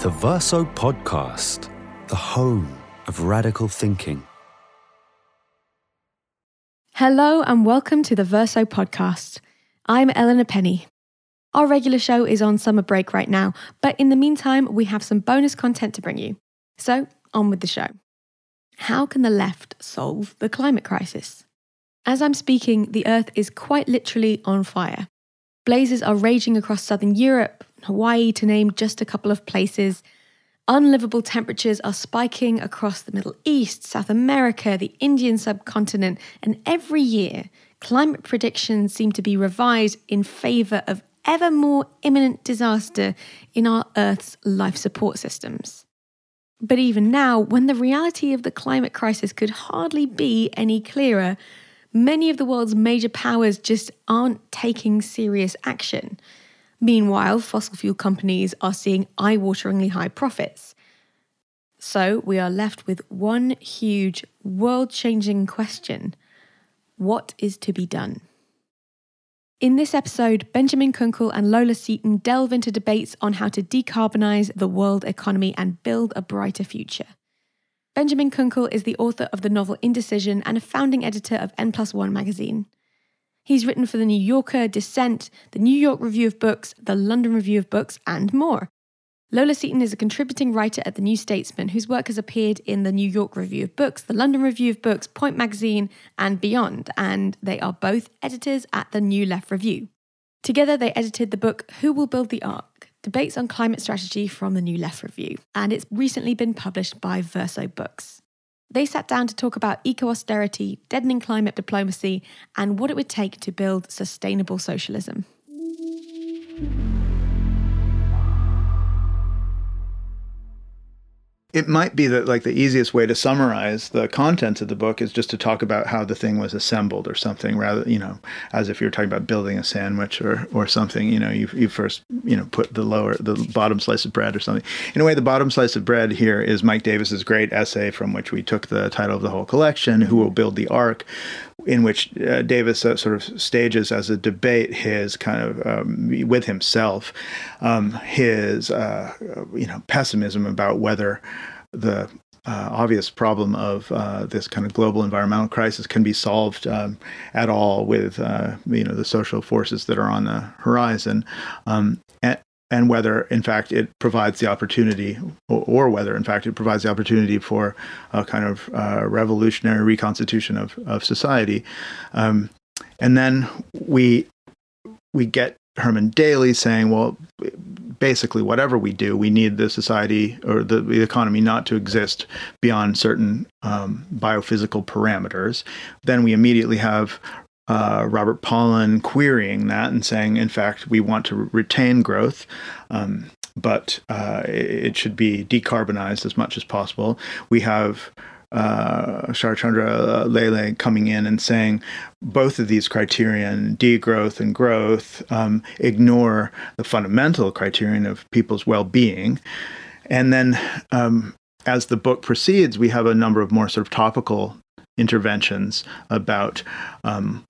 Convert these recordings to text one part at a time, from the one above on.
The Verso Podcast, the home of radical thinking. Hello and welcome to the Verso Podcast. I'm Eleanor Penny. Our regular show is on summer break right now, but in the meantime, we have some bonus content to bring you. So, on with the show. How can the left solve the climate crisis? As I'm speaking, the Earth is quite literally on fire. Blazes are raging across southern Europe, Hawaii, to name just a couple of places. Unlivable temperatures are spiking across the Middle East, South America, the Indian subcontinent, and every year, climate predictions seem to be revised in favour of ever more imminent disaster in our Earth's life support systems. But even now, when the reality of the climate crisis could hardly be any clearer, many of the world's major powers just aren't taking serious action. Meanwhile, fossil fuel companies are seeing eye wateringly high profits. So we are left with one huge, world changing question What is to be done? In this episode, Benjamin Kunkel and Lola Seaton delve into debates on how to decarbonise the world economy and build a brighter future. Benjamin Kunkel is the author of the novel Indecision and a founding editor of N Plus One magazine. He's written for The New Yorker, Dissent, The New York Review of Books, The London Review of Books, and more. Lola Seaton is a contributing writer at The New Statesman whose work has appeared in The New York Review of Books, The London Review of Books, Point Magazine, and beyond, and they are both editors at The New Left Review. Together, they edited the book Who Will Build the Ark? Debates on Climate Strategy from The New Left Review, and it's recently been published by Verso Books. They sat down to talk about eco austerity, deadening climate diplomacy, and what it would take to build sustainable socialism. It might be that like the easiest way to summarize the contents of the book is just to talk about how the thing was assembled or something rather you know as if you're talking about building a sandwich or or something you know you, you first you know put the lower the bottom slice of bread or something. In a way the bottom slice of bread here is mike davis's great essay from which we took the title of the whole collection who will build the ark in which uh, Davis uh, sort of stages as a debate his kind of um, with himself, um, his uh, you know pessimism about whether the uh, obvious problem of uh, this kind of global environmental crisis can be solved um, at all with uh, you know the social forces that are on the horizon, um, and, and whether in fact it provides the opportunity, or, or, whether in fact it provides the opportunity for a kind of uh, revolutionary reconstitution of of society, um, and then we we get Herman Daly saying, well, basically, whatever we do, we need the society or the, the economy not to exist beyond certain um, biophysical parameters. Then we immediately have uh, Robert Pollin querying that and saying, in fact, we want to retain growth. Um, but uh, it should be decarbonized as much as possible. We have uh, Sharachandra Lele coming in and saying both of these criterion, degrowth and growth, um, ignore the fundamental criterion of people's well being. And then um, as the book proceeds, we have a number of more sort of topical interventions about um,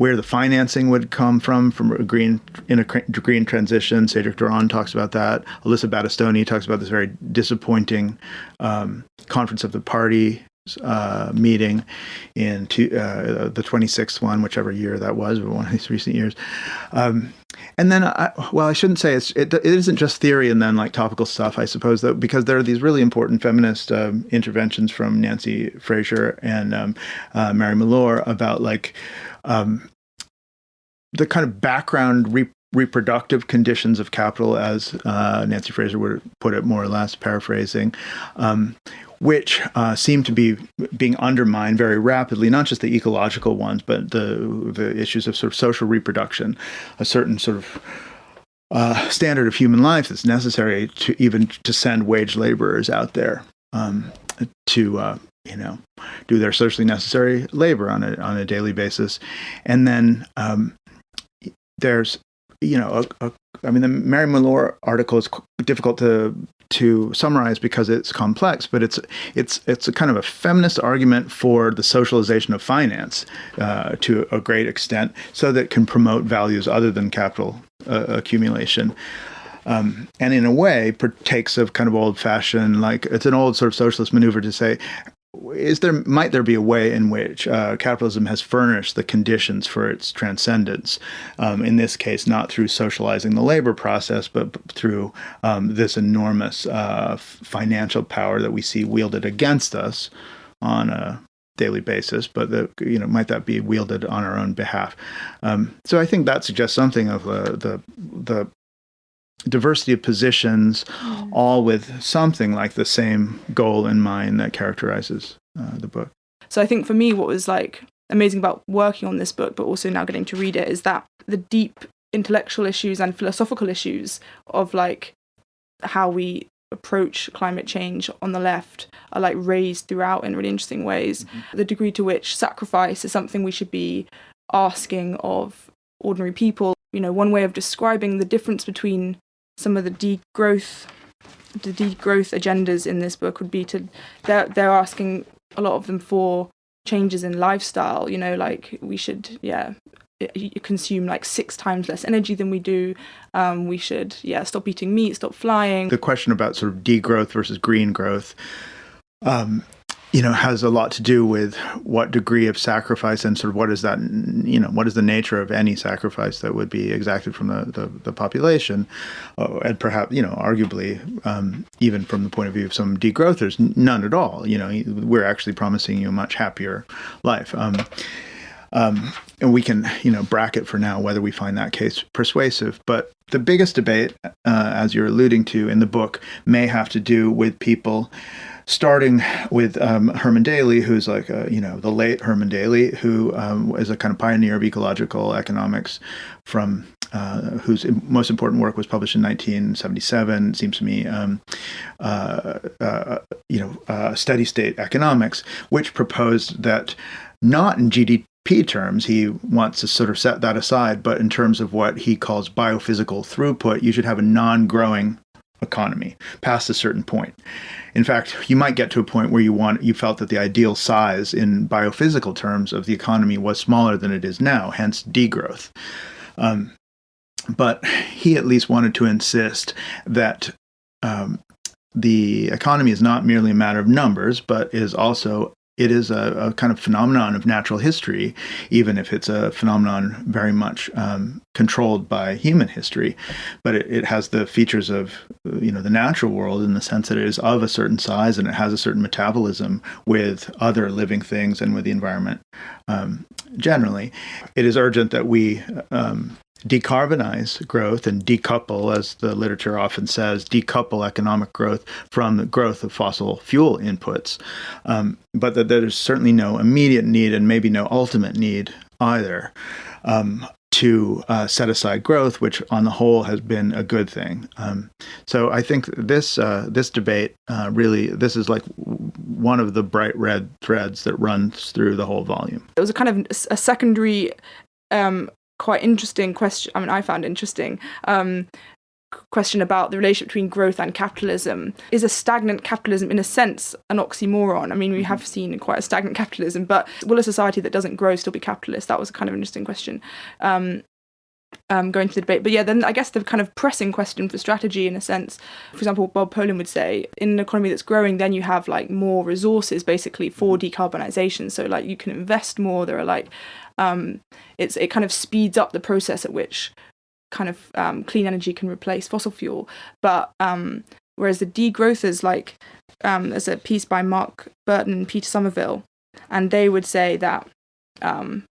where the financing would come from from a green in a green transition. Cedric Durand talks about that. Alyssa Battistoni talks about this very disappointing um, conference of the party uh, meeting in two, uh, the 26th one, whichever year that was, but one of these recent years. Um, and then, I, well, I shouldn't say it's, it, it isn't just theory and then like topical stuff, I suppose, though, because there are these really important feminist um, interventions from Nancy Fraser and um, uh, Mary Mellor about like um, the kind of background re- reproductive conditions of capital, as uh, Nancy Fraser would put it, more or less, paraphrasing, um, which uh, seem to be being undermined very rapidly, not just the ecological ones, but the, the issues of sort of social reproduction, a certain sort of uh, standard of human life that's necessary to even to send wage laborers out there um, to uh, you know, do their socially necessary labor on a on a daily basis, and then um, there's you know a, a, I mean the Mary Mellor article is difficult to to summarize because it's complex, but it's it's it's a kind of a feminist argument for the socialization of finance uh, to a great extent, so that it can promote values other than capital uh, accumulation. um, and in a way partakes of kind of old fashioned like it's an old sort of socialist maneuver to say is there might there be a way in which uh, capitalism has furnished the conditions for its transcendence? Um, in this case, not through socializing the labor process, but through um, this enormous uh, financial power that we see wielded against us on a daily basis. But the, you know, might that be wielded on our own behalf? Um, so I think that suggests something of uh, the the diversity of positions, mm. all with something like the same goal in mind that characterizes uh, the book. So I think for me, what was like amazing about working on this book, but also now getting to read it, is that the deep intellectual issues and philosophical issues of like how we approach climate change on the left are like raised throughout in really interesting ways. Mm-hmm. The degree to which sacrifice is something we should be asking of ordinary people. You know, one way of describing the difference between some of the degrowth the degrowth agendas in this book would be to they're they're asking a lot of them for changes in lifestyle you know like we should yeah consume like six times less energy than we do. Um, we should yeah stop eating meat stop flying. The question about sort of degrowth versus green growth um, you know has a lot to do with what degree of sacrifice and sort of what is that you know what is the nature of any sacrifice that would be exacted from the the, the population. Uh, and perhaps you know arguably um, even from the point of view of some degrowthers none at all. You know we're actually promising you a much happier life. Um, um, and we can you know bracket for now whether we find that case persuasive. But the biggest debate uh, as you're alluding to in the book may have to do with people starting with um, Herman Daly, who's like, a, you know, the late Herman Daly, who um, is a kind of pioneer of ecological economics from uh, whose most important work was published in 1977. Seems to me, um, uh, uh, you know, uh, steady state economics, which proposed that not in GDP terms, he wants to sort of set that aside, but in terms of what he calls biophysical throughput, you should have a non growing economy past a certain point. In fact, you might get to a point where you want you felt that the ideal size in biophysical terms of the economy was smaller than it is now, hence degrowth. Um, but he at least wanted to insist that um, the economy is not merely a matter of numbers, but is also it is a, a, kind of phenomenon of natural history, even if it's a phenomenon very much um, controlled by human history. But it, it, has the features of you know the natural world in the sense that it is of a certain size and it has a certain metabolism with other living things and with the environment um, generally. It is urgent that we um, decarbonize growth and decouple, as the literature often says, decouple economic growth from the growth of fossil fuel inputs. Um, but that there's certainly no immediate need and maybe no ultimate need either. Um, to uh, set aside growth, which on the whole has been a good thing. Um, so I think this uh, this debate uh, really this is like one of the bright red threads that runs through the whole volume. It was a kind of a secondary um, quite interesting question. I mean, I found interesting. Um, question about the relationship between growth and capitalism is a stagnant capitalism in a sense an oxymoron i mean we mm-hmm. have seen quite a stagnant capitalism but will a society that doesn't grow still be capitalist that was a kind of interesting question um, um, going to the debate. But yeah, then I guess the kind of pressing question for strategy, in a sense, for example, Bob Pollin would say, in an economy that's growing, then you have like more resources basically for mm-hmm. decarbonisation. So like you can invest more. There are like, um, it's it kind of speeds up the process at which kind of um, clean energy can replace fossil fuel. But um, whereas the degrowthers, like um, there's a piece by Mark Burton and Peter Somerville, and they would say that um,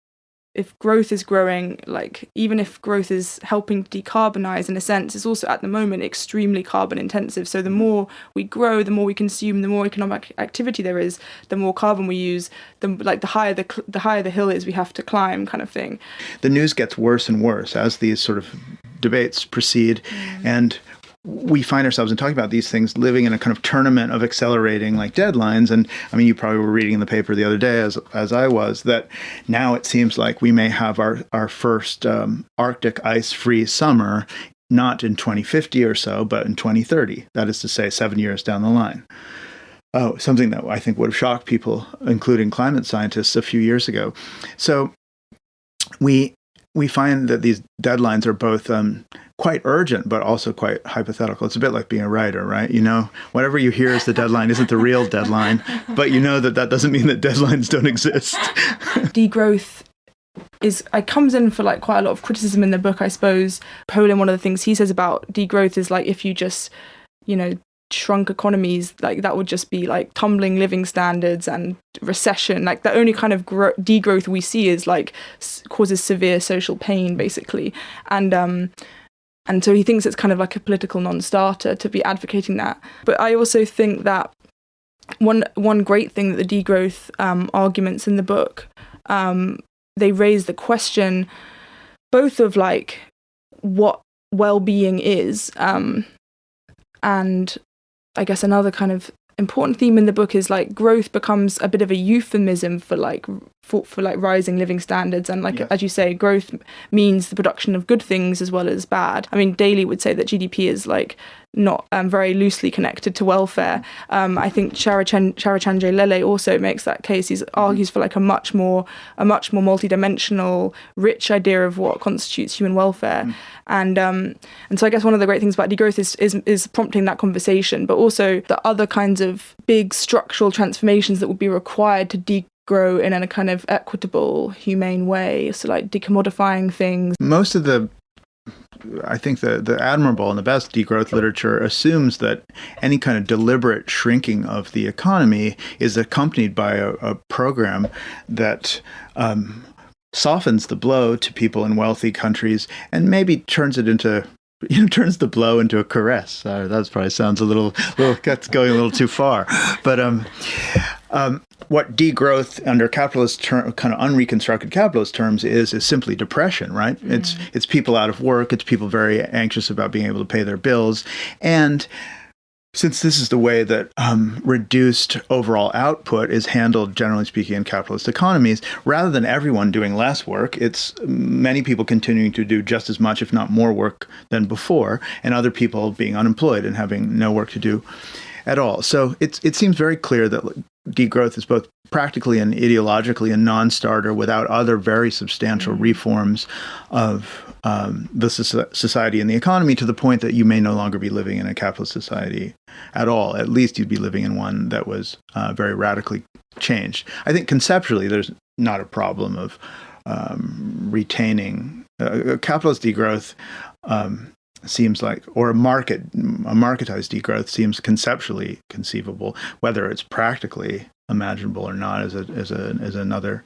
if growth is growing, like even if growth is helping decarbonize in a sense, it's also at the moment extremely carbon intensive. So the more we grow, the more we consume, the more economic activity there is, the more carbon we use, the like the higher the the higher the hill is we have to climb, kind of thing. The news gets worse and worse as these sort of debates proceed, mm. and we find ourselves in talking about these things living in a kind of tournament of accelerating like deadlines. And i mean you probably were reading in the paper the other day as as i was that now it seems like we may have our our first um, arctic ice free summer not in 2050 or so but in 2030 that is to say 7 years down the line. Oh something that i think would have shocked people including climate scientists a few years ago. So we we find that these deadlines are both um, quite urgent, but also quite hypothetical. It's a bit like being a writer, right? You know, whatever you hear is the deadline isn't the real deadline, but you know that that doesn't mean that deadlines don't exist. Degrowth is it comes in for like quite a lot of criticism in the book, I suppose. Pollin, one of the things he says about degrowth is like if you just, you know, shrunk economies, like that would just be like tumbling living standards and recession. Like the only kind of gro- degrowth we see is like s- causes severe social pain, basically. And um, and so he thinks it's kind of like a political non-starter to be advocating that. But I also think that one one great thing that the degrowth um, arguments in the book um, they raise the question both of like what well-being is um, and I guess another kind of important theme in the book is like growth becomes a bit of a euphemism for like for, for like rising living standards and like Yes. as you say growth means the production of good things as well as bad i mean daly would say that gdp is like not um, very loosely connected to welfare. Um, i think Charachan- lele also makes that case. He argues for like a much more a much more multidimensional rich idea of what constitutes human welfare. And um, and so I guess one of the great things about degrowth is, is is prompting that conversation, but also the other kinds of big structural transformations that would be required to degrow in a kind of equitable, humane way. So like decommodifying things. Most of the I think the, the admirable and the best degrowth literature assumes that any kind of deliberate shrinking of the economy is accompanied by a, a program that um, softens the blow to people in wealthy countries and maybe turns it into you know turns the blow into a caress. Uh, that probably sounds a little, little that's going a little too far, but um, um, what degrowth under capitalist term, kind of unreconstructed capitalist terms is is simply depression, right? It's it's people out of work, it's people very anxious about being able to pay their bills, and since this is the way that um, reduced overall output is handled, generally speaking, in capitalist economies, rather than everyone doing less work, it's many people continuing to do just as much, if not more work than before, and other people being unemployed and having no work to do at all. So it's it seems very clear that degrowth is both practically and ideologically a non-starter without other very substantial reforms of um, the soci- society and the economy to the point that you may no longer be living in a capitalist society at all. At least you'd be living in one that was uh, very radically changed. I think conceptually there's not a problem of um, retaining uh, capitalist degrowth. Um, seems like, or a market, a marketized degrowth seems conceptually conceivable. Whether it's practically imaginable or not is a is a is another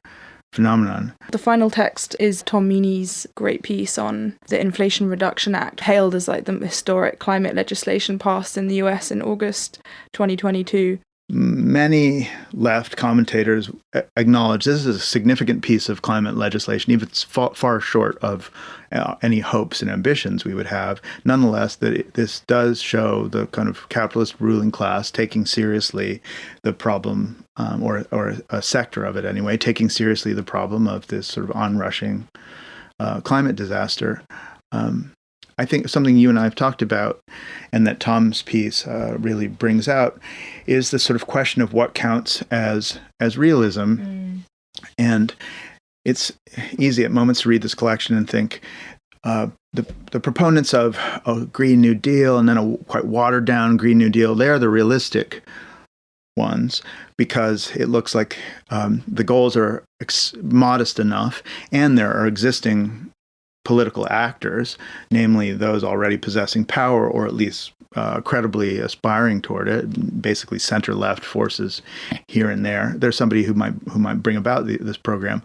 phenomenon. The final text is Tom Meaney's great piece on the Inflation Reduction Act, hailed as like the historic climate legislation passed in the US in August 2022. Many left commentators acknowledge this is a significant piece of climate legislation, even if it's far, far short of uh, any hopes and ambitions we would have. Nonetheless, that this does show the kind of capitalist ruling class taking seriously the problem, um, or or a sector of it anyway, taking seriously the problem of this sort of onrushing uh, climate disaster. Um, I think something you and I have talked about, and that Tom's piece uh, really brings out, is the sort of question of what counts as as realism. And it's easy at moments to read this collection and think uh, the the proponents of a Green New Deal and then a quite watered down Green New Deal. They are the realistic ones because it looks like um, the goals are ex- modest enough, and there are existing political actors, namely those already possessing power or at least uh, credibly aspiring toward it, basically center left forces here and there. There's somebody who might who might bring about the, this program,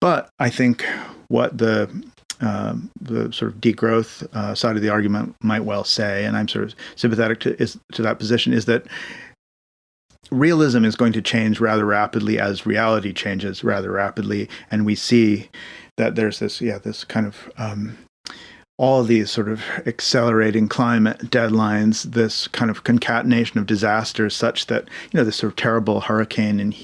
but I think what the um, the sort of degrowth uh, side of the argument might well say, and I'm sort of sympathetic to is, to that position, is that realism is going to change rather rapidly as reality changes rather rapidly, and we see that there's this yeah this kind of um, all these sort of accelerating climate deadlines, this kind of concatenation of disasters, such that you know this sort of terrible hurricane in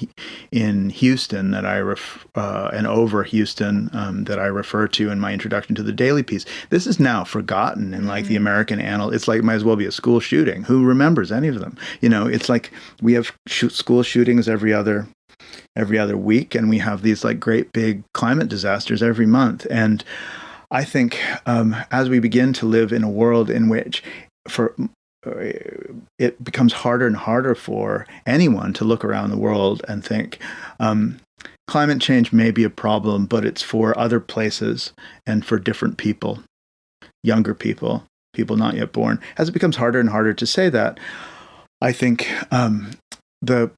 in Houston that I ref, uh, and over Houston um, that I refer to in my introduction to the Daly piece. This is now forgotten in like the American annal. It's like it might as well be a school shooting. Who remembers any of them? You know, it's like we have shoot school shootings every other every other week, and we have these like great big climate disasters every month, and I think um, as we begin to live in a world in which, for uh, it becomes harder and harder for anyone to look around the world and think um, climate change may be a problem, but it's for other places and for different people, younger people, people not yet born. As it becomes harder and harder to say that, I think um, the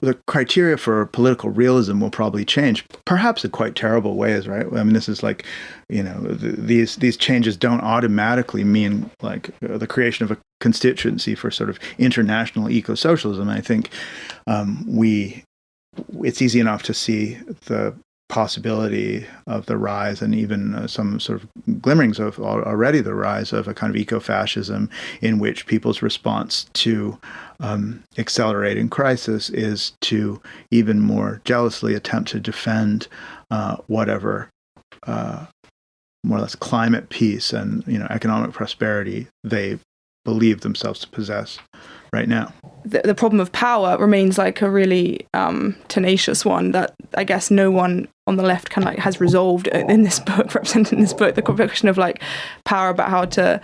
the criteria for political realism will probably change, perhaps in quite terrible ways, right? I mean, this is like, you know, the, these these changes don't automatically mean like uh, the creation of a constituency for sort of international eco-socialism. I think um, we, it's easy enough to see the possibility of the rise and even uh, some sort of glimmerings of already the rise of a kind of eco-fascism in which people's response to um, accelerating crisis is to even more jealously attempt to defend uh, whatever uh, more or less climate peace and you know economic prosperity they believe themselves to possess right now. The, the problem of power remains like a really um, tenacious one that I guess no one on the left kind of like has resolved in this book, represented in this book, the question of like power about how to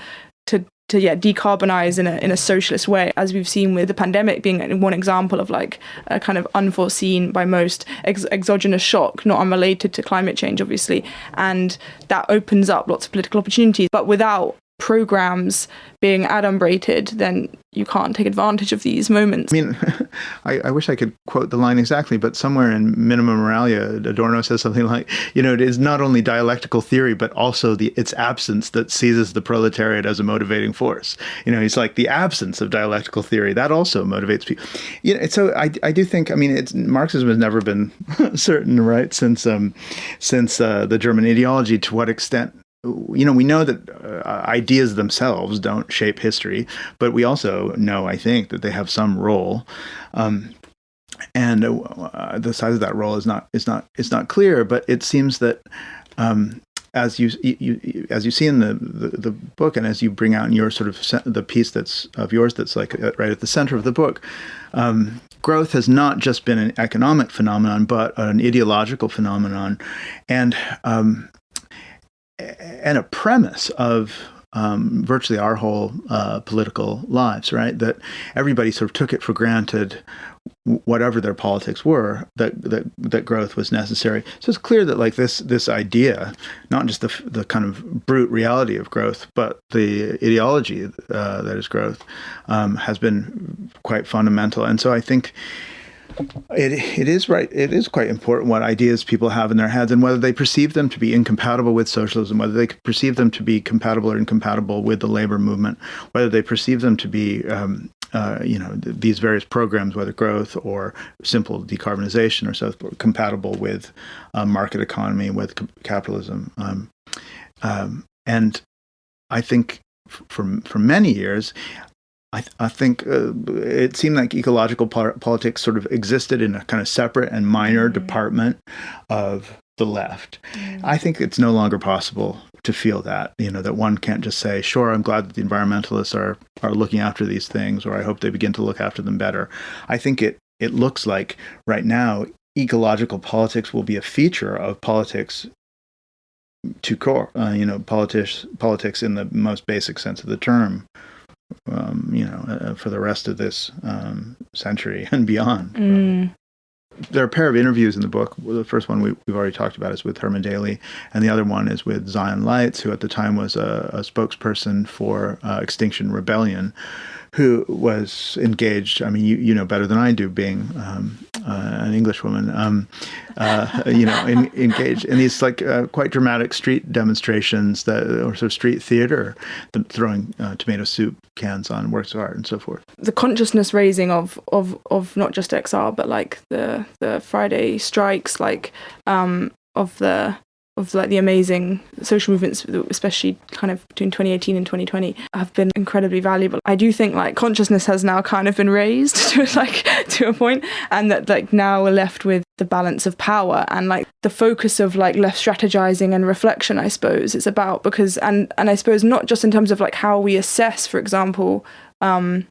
to to yeah decarbonize in a in a socialist way, as we've seen with the pandemic being one example of like a kind of unforeseen by most ex- exogenous shock, not unrelated to climate change, obviously, and that opens up lots of political opportunities, but without programs being adumbrated, then you can't take advantage of these moments. I mean, I, I, wish I could quote the line exactly, but somewhere in Minima Moralia, Adorno says something like, you know, it is not only dialectical theory, but also the its absence that seizes the proletariat as a motivating force. You know, he's like the absence of dialectical theory that also motivates people. You know, so I, I do think, I mean, it's Marxism has never been certain, right, since um, since uh, the German ideology, to what extent you know, we know that uh, ideas themselves don't shape history, but we also know, I think, that they have some role. Um, and uh, the size of that role is not is not is not clear, but it seems that um, as you, you, as you see in the, the, the book, and as you bring out in your sort of the piece that's of yours that's like uh, right at the center of the book, um, growth has not just been an economic phenomenon, but an ideological phenomenon, and um, and a premise of um, virtually our whole uh, political lives, right? That everybody sort of took it for granted, whatever their politics were, that that that growth was necessary. So it's clear that like this this idea, not just the the kind of brute reality of growth, but the ideology uh, that is growth, um, has been quite fundamental. And so I think it, it is right. It is quite important what ideas people have in their heads and whether they perceive them to be incompatible with socialism, whether they perceive them to be compatible or incompatible with the labor movement, whether they perceive them to be, um, uh, you know, th- these various programs, whether growth or simple decarbonization or so, compatible with uh, market economy, with capitalism. Um, um, and I think for for many years, I, th- I think uh, it seemed like ecological po- politics sort of existed in a kind of separate and minor mm-hmm. department of the left. Mm-hmm. I think it's no longer possible to feel that, you know, that one can't just say, sure, I'm glad that the environmentalists are, are looking after these things, or I hope they begin to look after them better. I think it, it looks like right now, ecological politics will be a feature of politics to core, uh, you know, politics, politics in the most basic sense of the term um, you know, uh, for the rest of this um, century and beyond. Mm. There are a pair of interviews in the book. The first one we, have already talked about is with Herman Daly, and the other one is with Zion Lights, who at the time was a, a spokesperson for uh, Extinction Rebellion, who was engaged. I mean, you, you know better than I do, being um, uh, an English woman, um, uh, you know, in, engaged in these like uh, quite dramatic street demonstrations that, or sort of street theater, throwing uh, tomato soup cans on works of art and so forth. The consciousness raising of of of not just XR, but like the the Friday strikes, like um, of the of like the amazing social movements, especially kind of between 2018 and 2020, have been incredibly valuable. I do think like consciousness has now kind of been raised to like to a point, and that like now we're left with the balance of power and like the focus of like left strategizing and reflection. I suppose it's about because and and I suppose not just in terms of like how we assess, for example. Um,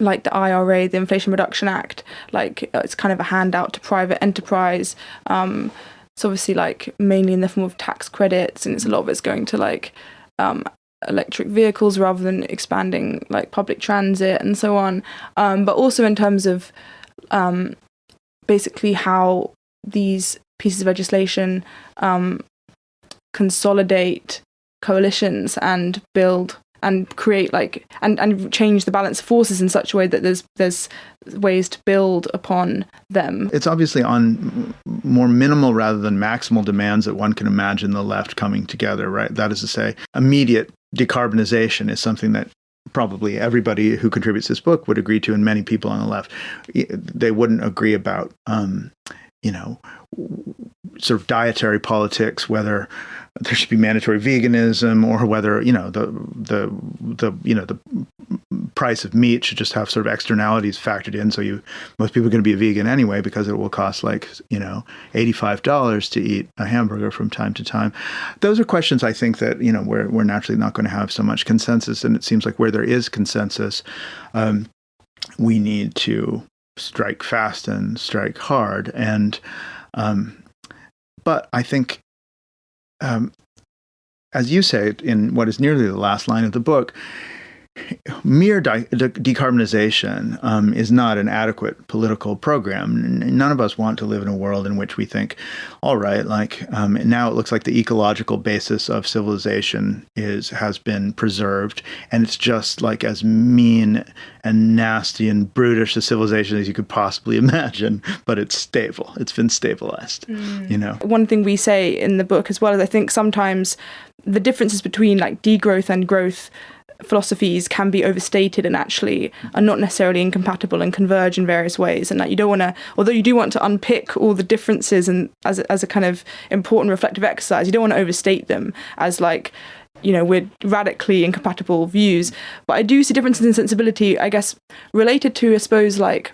like the IRA, the Inflation Reduction Act, like it's kind of a handout to private enterprise. Um, it's obviously like mainly in the form of tax credits, and it's a lot of it's going to like um, electric vehicles rather than expanding like public transit and so on. Um, but also in terms of um, basically how these pieces of legislation um, consolidate coalitions and build and create like and and change the balance of forces in such a way that there's there's ways to build upon them. It's obviously on more minimal rather than maximal demands that one can imagine the left coming together right? That is to say immediate decarbonization is something that probably everybody who contributes this book would agree to and many people on the left they wouldn't agree about um, you know sort of dietary politics whether there should be mandatory veganism or whether you know the the the you know the price of meat should just have sort of externalities factored in. So you most people are going to be a vegan anyway because it will cost like you know $85 to eat a hamburger from time to time. Those are questions i think that you know we're, we're naturally not going to have so much consensus and it seems like where there is consensus um, we need to strike fast and strike hard. And um, but i think um, as you say in what is nearly the last line of the book, mere de- de- decarbonization um, is not an adequate political program. None of us want to live in a world in which we think, all right, like um, now it looks like the ecological basis of civilization is has been preserved, and it's just like as mean and nasty and brutish a civilization as you could possibly imagine, but it's stable. It's been stabilized. Mm. You know, one thing we say in the book as well is I think sometimes the differences between like degrowth and growth philosophies can be overstated and actually are not necessarily incompatible and converge in various ways and that you don't want to although you do want to unpick all the differences and as a, as a kind of important reflective exercise you don't want to overstate them as like you know we're radically incompatible views. But i do see differences in sensibility i guess related to i suppose like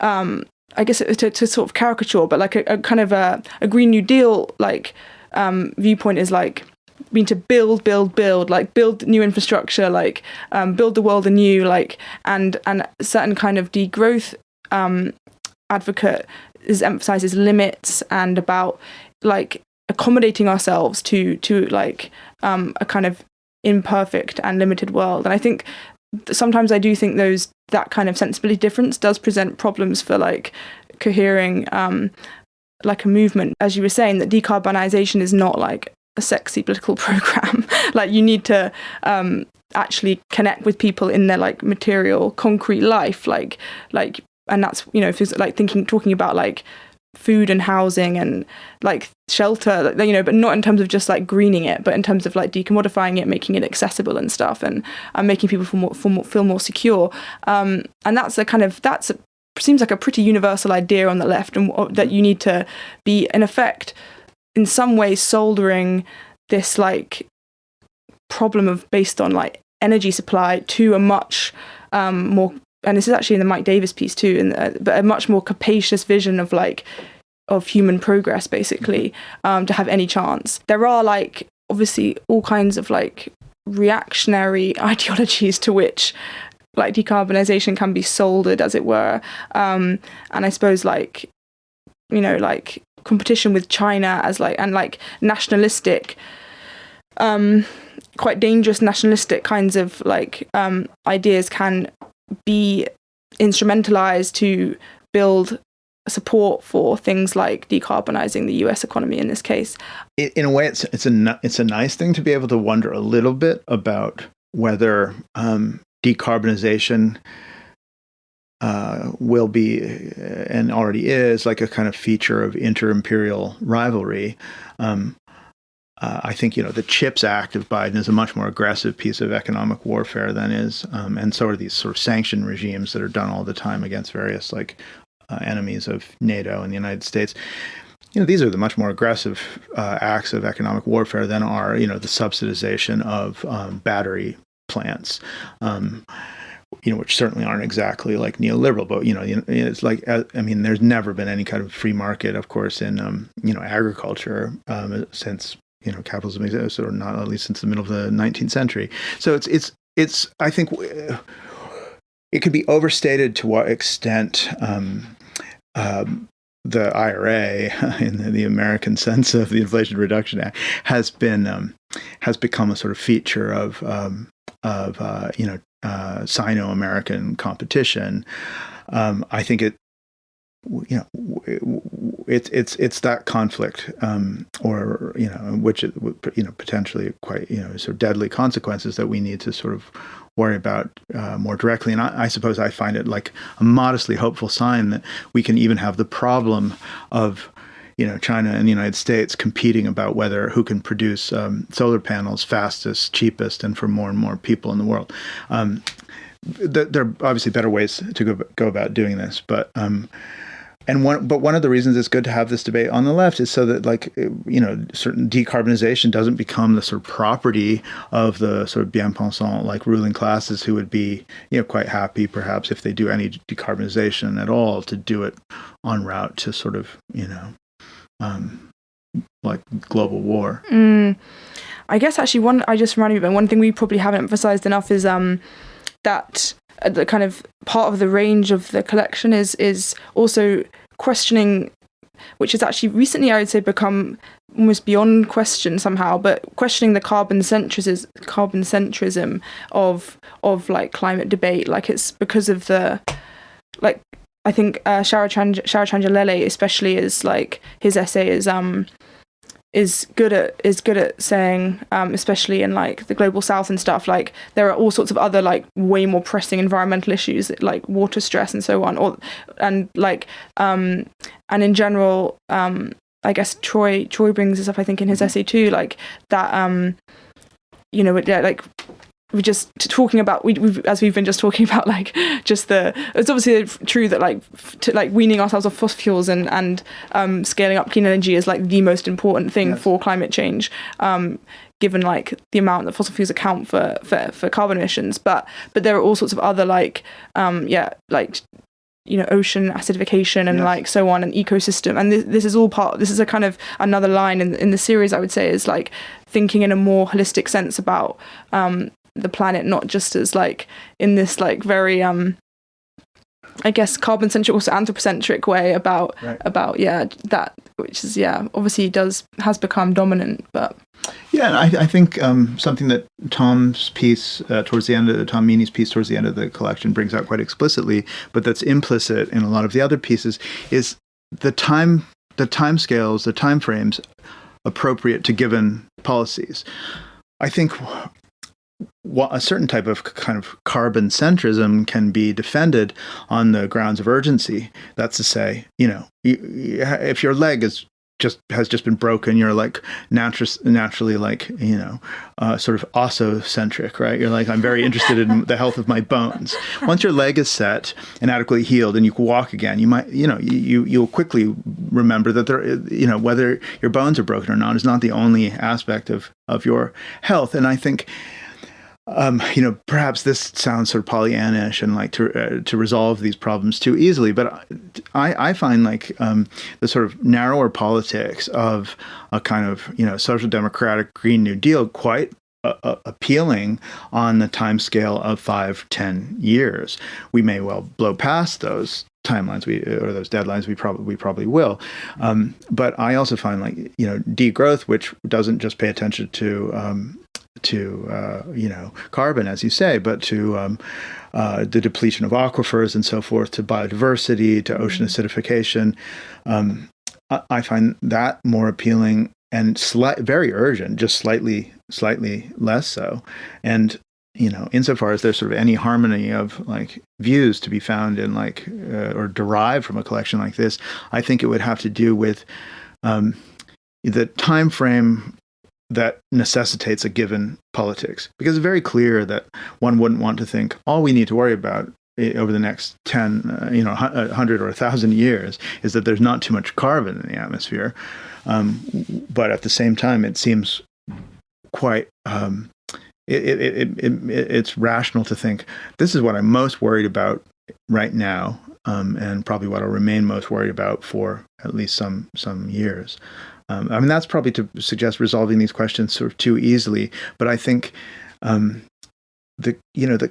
um i guess to, to sort of caricature but like a, a kind of a, a green new deal like um viewpoint is like mean to build, build, build, like build new infrastructure, like um, build the world anew, like and and certain kind of degrowth um, advocate is emphasizes limits and about like accommodating ourselves to to like um, a kind of imperfect and limited world. And I think sometimes I do think those that kind of sensibility difference does present problems for like cohering um, like a movement as you were saying that decarbonization is not like a sexy political program. like you need to um, actually connect with people in their like material, concrete life. Like like, and that's you know, like thinking, talking about like food and housing and like shelter you know but not in terms of just like greening it but in terms of like decommodifying it making it accessible and stuff and, and making people feel more, feel more, feel more secure um, and that's a kind of that's a, seems like a pretty universal idea on the left and that you need to be in effect in some ways soldering this like problem of based on like energy supply to a much um, more and this is actually in the Mike Davis piece too, and but a much more capacious vision of like of human progress basically um, to have any chance. There are like obviously all kinds of like reactionary ideologies to which like decarbonization can be soldered as it were um, and i suppose like you know like competition with China as like and like nationalistic um quite dangerous nationalistic kinds of like um ideas can be instrumentalized to build support for things like decarbonizing the US economy in this case. In a way, it's it's a it's a nice thing to be able to wonder a little bit about whether um, decarbonization uh, will be uh, and already is like a kind of feature of inter-imperial rivalry. Um, uh, I think you know the Chips Act of Biden is a much more aggressive piece of economic warfare than is, um, and so are these sort of sanction regimes that are done all the time against various like uh, enemies of NATO and the United States. You know, these are the much more aggressive uh, acts of economic warfare than are you know the subsidization of um, battery plants. You know, which certainly aren't exactly like neoliberal, but you know, it's like uh, I mean, there's never been any kind of free market, of course, in um, you know agriculture um, since you know capitalism exists, or not at least since the middle of the 19th century. So it's it's it's I think it could be overstated to what extent um, um, the IRA, in the, the, American sense of the Inflation Reduction Act, has been um, has become a sort of feature of um, of uh, you know uh, Sino-American competition. Um, I think it you know it's it's it's that conflict um, or you know which you know potentially quite you know sort of deadly consequences that we need to sort of worry about uh, more directly and I, I, suppose I find it like a modestly hopeful sign that we can even have the problem of you know China and the United States competing about whether who can produce um, solar panels fastest cheapest and for more and more people in the world. Um, th- there are obviously better ways to go, go about doing this but um, and one but one of the reasons it's good to have this debate on the left is so that like you know certain decarbonization doesn't become the sort of property of the sort of bien pensant like ruling classes who would be you know quite happy perhaps if they do any decarbonization at all to do it en route to sort of you know um, like global war mm. i guess actually one i just reminded me of one thing we probably haven't emphasized enough is um that uh, the kind of part of the range of the collection is is also questioning which has actually recently I would say become almost beyond question somehow, but questioning the carbon centrism carbon centrism of of like climate debate. Like it's because of the like I think uh Sharachandra Lele especially is like his essay is um is good at is good at saying, um, especially in like the global south and stuff. Like there are all sorts of other like way more pressing environmental issues like water stress and so on. Or and like um, and in general, um, I guess Troy Troy brings this up. I think in his essay too, like that. Um, you know, like we're just talking about we we've, as we've been just talking about like just the it's obviously true that like to, like weaning ourselves off fossil fuels and and um, scaling up clean energy is like the most important thing yes. for climate change um, given like the amount that fossil fuels account for, for for carbon emissions but but there are all sorts of other like um yeah like you know ocean acidification and yes. like so on and ecosystem and this, this is all part this is a kind of another line in in the series i would say is like thinking in a more holistic sense about um the planet not just as like in this like very um I guess carbon centric, also anthropocentric way about right. about yeah that which is yeah obviously does has become dominant, but yeah, I, I think um, something that Tom's piece uh, towards the end of the Tom Meaney's piece towards the end of the collection brings out quite explicitly, but that's implicit in a lot of the other pieces is the time the time scales, the time frames appropriate to given policies. I think a certain type of kind of carbon centrism can be defended on the grounds of urgency. That's to say, you know, if your leg is just has just been broken, you're like natu- naturally like you know, uh, sort of osteocentric, right? You're like I'm very interested in the health of my bones. Once your leg is set and adequately healed, and you can walk again, you might you know you you'll quickly remember that there you know whether your bones are broken or not is not the only aspect of of your health. And I think um, you know, perhaps this sounds sort of Pollyannish and like to uh, to resolve these problems too easily, but I, I find like um, the sort of narrower politics of a kind of you know social democratic Green New Deal quite uh, uh appealing on the time scale of five, ten years. We may well blow past those timelines we or those deadlines we probably we probably will um, but i also find like you know degrowth which doesn't just pay attention to um, to uh, you know carbon, as you say, but to um, uh, the depletion of aquifers and so forth, to biodiversity, to ocean mm-hmm. acidification. Um, I, I find that more appealing and slight, very urgent, just slightly slightly less so. And you know, insofar as there's sort of any harmony of like views to be found in like uh, or derived from a collection like this, I think it would have to do with um, the time frame that necessitates a given politics. Because it's very clear that one wouldn't want to think all we need to worry about eh, over the next 10, uh, you know, 100 or 1,000 years is that there's not too much carbon in the atmosphere. Um, but at the same time, it seems quite. Um, it, it, it, it's rational to think this is what I'm most worried about right now, um, and probably what I'll remain most worried about for at least some some years. Um, I mean, that's probably to suggest resolving these questions sort of too easily, but I think um, the you know the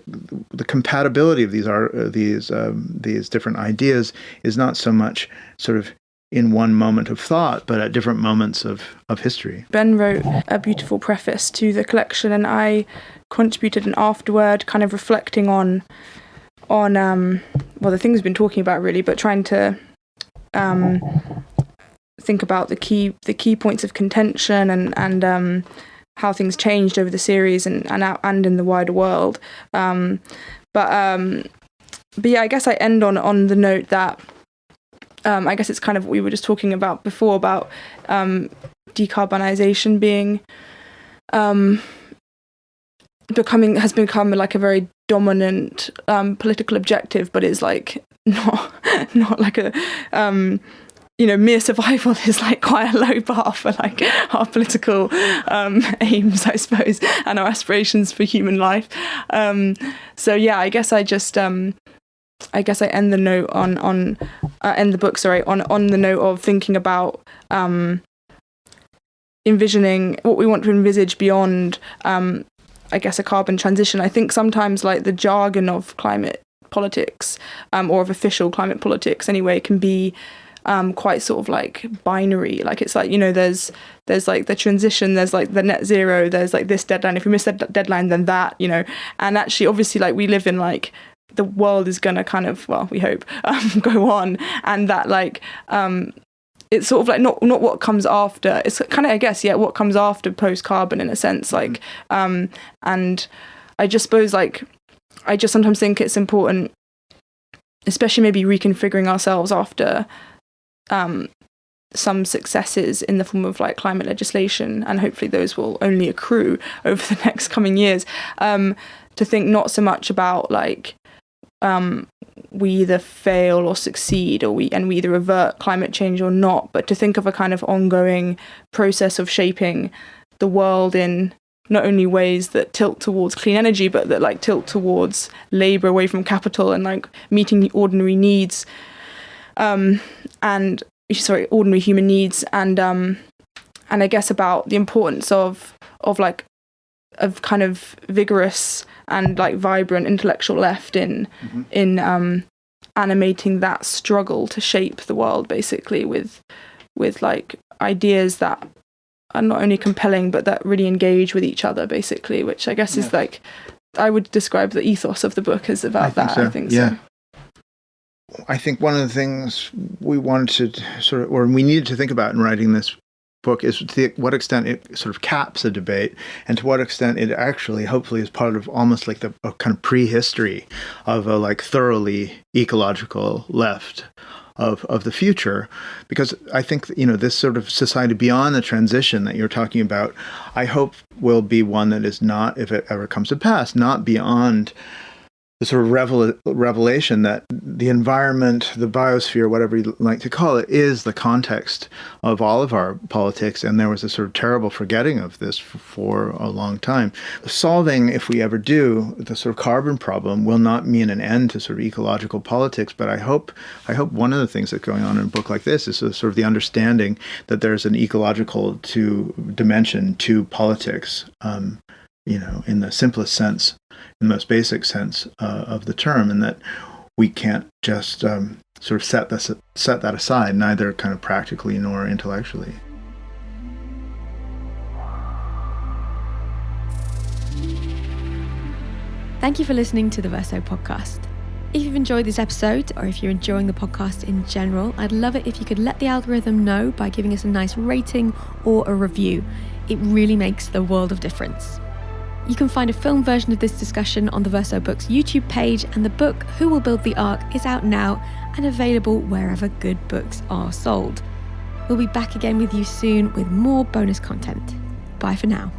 the compatibility of these are uh, these um, these different ideas is not so much sort of in one moment of thought, but at different moments of, of history. Ben wrote a beautiful preface to the collection, and I contributed an afterword, kind of reflecting on on um, well the things we've been talking about really, but trying to um, think about the key the key points of contention and and um, how things changed over the series and and out, and in the wider world. Um, but um, but yeah, I guess I end on on the note that um, I guess it's kind of what we were just talking about before about um, decarbonization being um, becoming has become like a very dominant um, political objective, but it's like not not like a um, you know mere survival is like quite a low bar for like our political um, aims, I suppose, and our aspirations for human life. Um, so yeah, I guess I just um, I guess I end the note on on uh, end the book sorry on on the note of thinking about um, envisioning what we want to envisage beyond um, I guess a carbon transition. I think sometimes like the jargon of climate politics um, or of official climate politics anyway can be um, quite sort of like binary. Like it's like you know there's there's like the transition, there's like the net zero, there's like this deadline. If you miss that deadline, then that you know. And actually, obviously, like we live in like the world is going to kind of well we hope um, go on and that like um, it's sort of like not not what comes after it's kind of i guess yeah what comes after post carbon in a sense like um and i just suppose like i just sometimes think it's important especially maybe reconfiguring ourselves after um some successes in the form of like climate legislation and hopefully those will only accrue over the next coming years. Um to think not so much about like um, we either fail or succeed or we and we either avert climate change or not but to think of a kind of ongoing process of shaping the world in not only ways that tilt towards clean energy but that like tilt towards labor away from capital and like meeting the ordinary needs. Um and sorry ordinary human needs and um and i guess about the importance of of like of kind of vigorous and like vibrant intellectual left in mm-hmm. in um, animating that struggle to shape the world basically with with like ideas that are not only compelling but that really engage with each other basically which i guess yeah. is like i would describe the ethos of the book as about I that so. i think yeah. so I think one of the things we wanted to sort of, or we needed to think about in writing this book is to what extent it sort of caps a debate and to what extent it actually hopefully is part of almost like the kind of prehistory of a like thoroughly ecological left of of the future. Because I think you know this sort of society beyond the transition that you're talking about I hope will be one that is not if it ever comes to pass not beyond the sort of revel- revelation that the environment, the biosphere, whatever you like to call it, is the context of all of our politics. And there was a sort of terrible forgetting of this for, a long time. Solving, if we ever do, the sort of carbon problem will not mean an end to sort of ecological politics. But I hope, I hope one of the things that's going on in a book like this is sort of the understanding that there's an ecological to dimension to politics. Um, you know, in the simplest sense, the most basic sense uh, of the term, and that we can't just um, sort of set this set that aside, neither kind of practically nor intellectually. Thank you for listening to the Verso podcast. If you've enjoyed this episode, or if you're enjoying the podcast in general, I'd love it if you could let the algorithm know by giving us a nice rating or a review. It really makes the world of difference. You can find a film version of this discussion on the Verso Books YouTube page, and the book Who Will Build the Ark is out now and available wherever good books are sold. We'll be back again with you soon with more bonus content. Bye for now.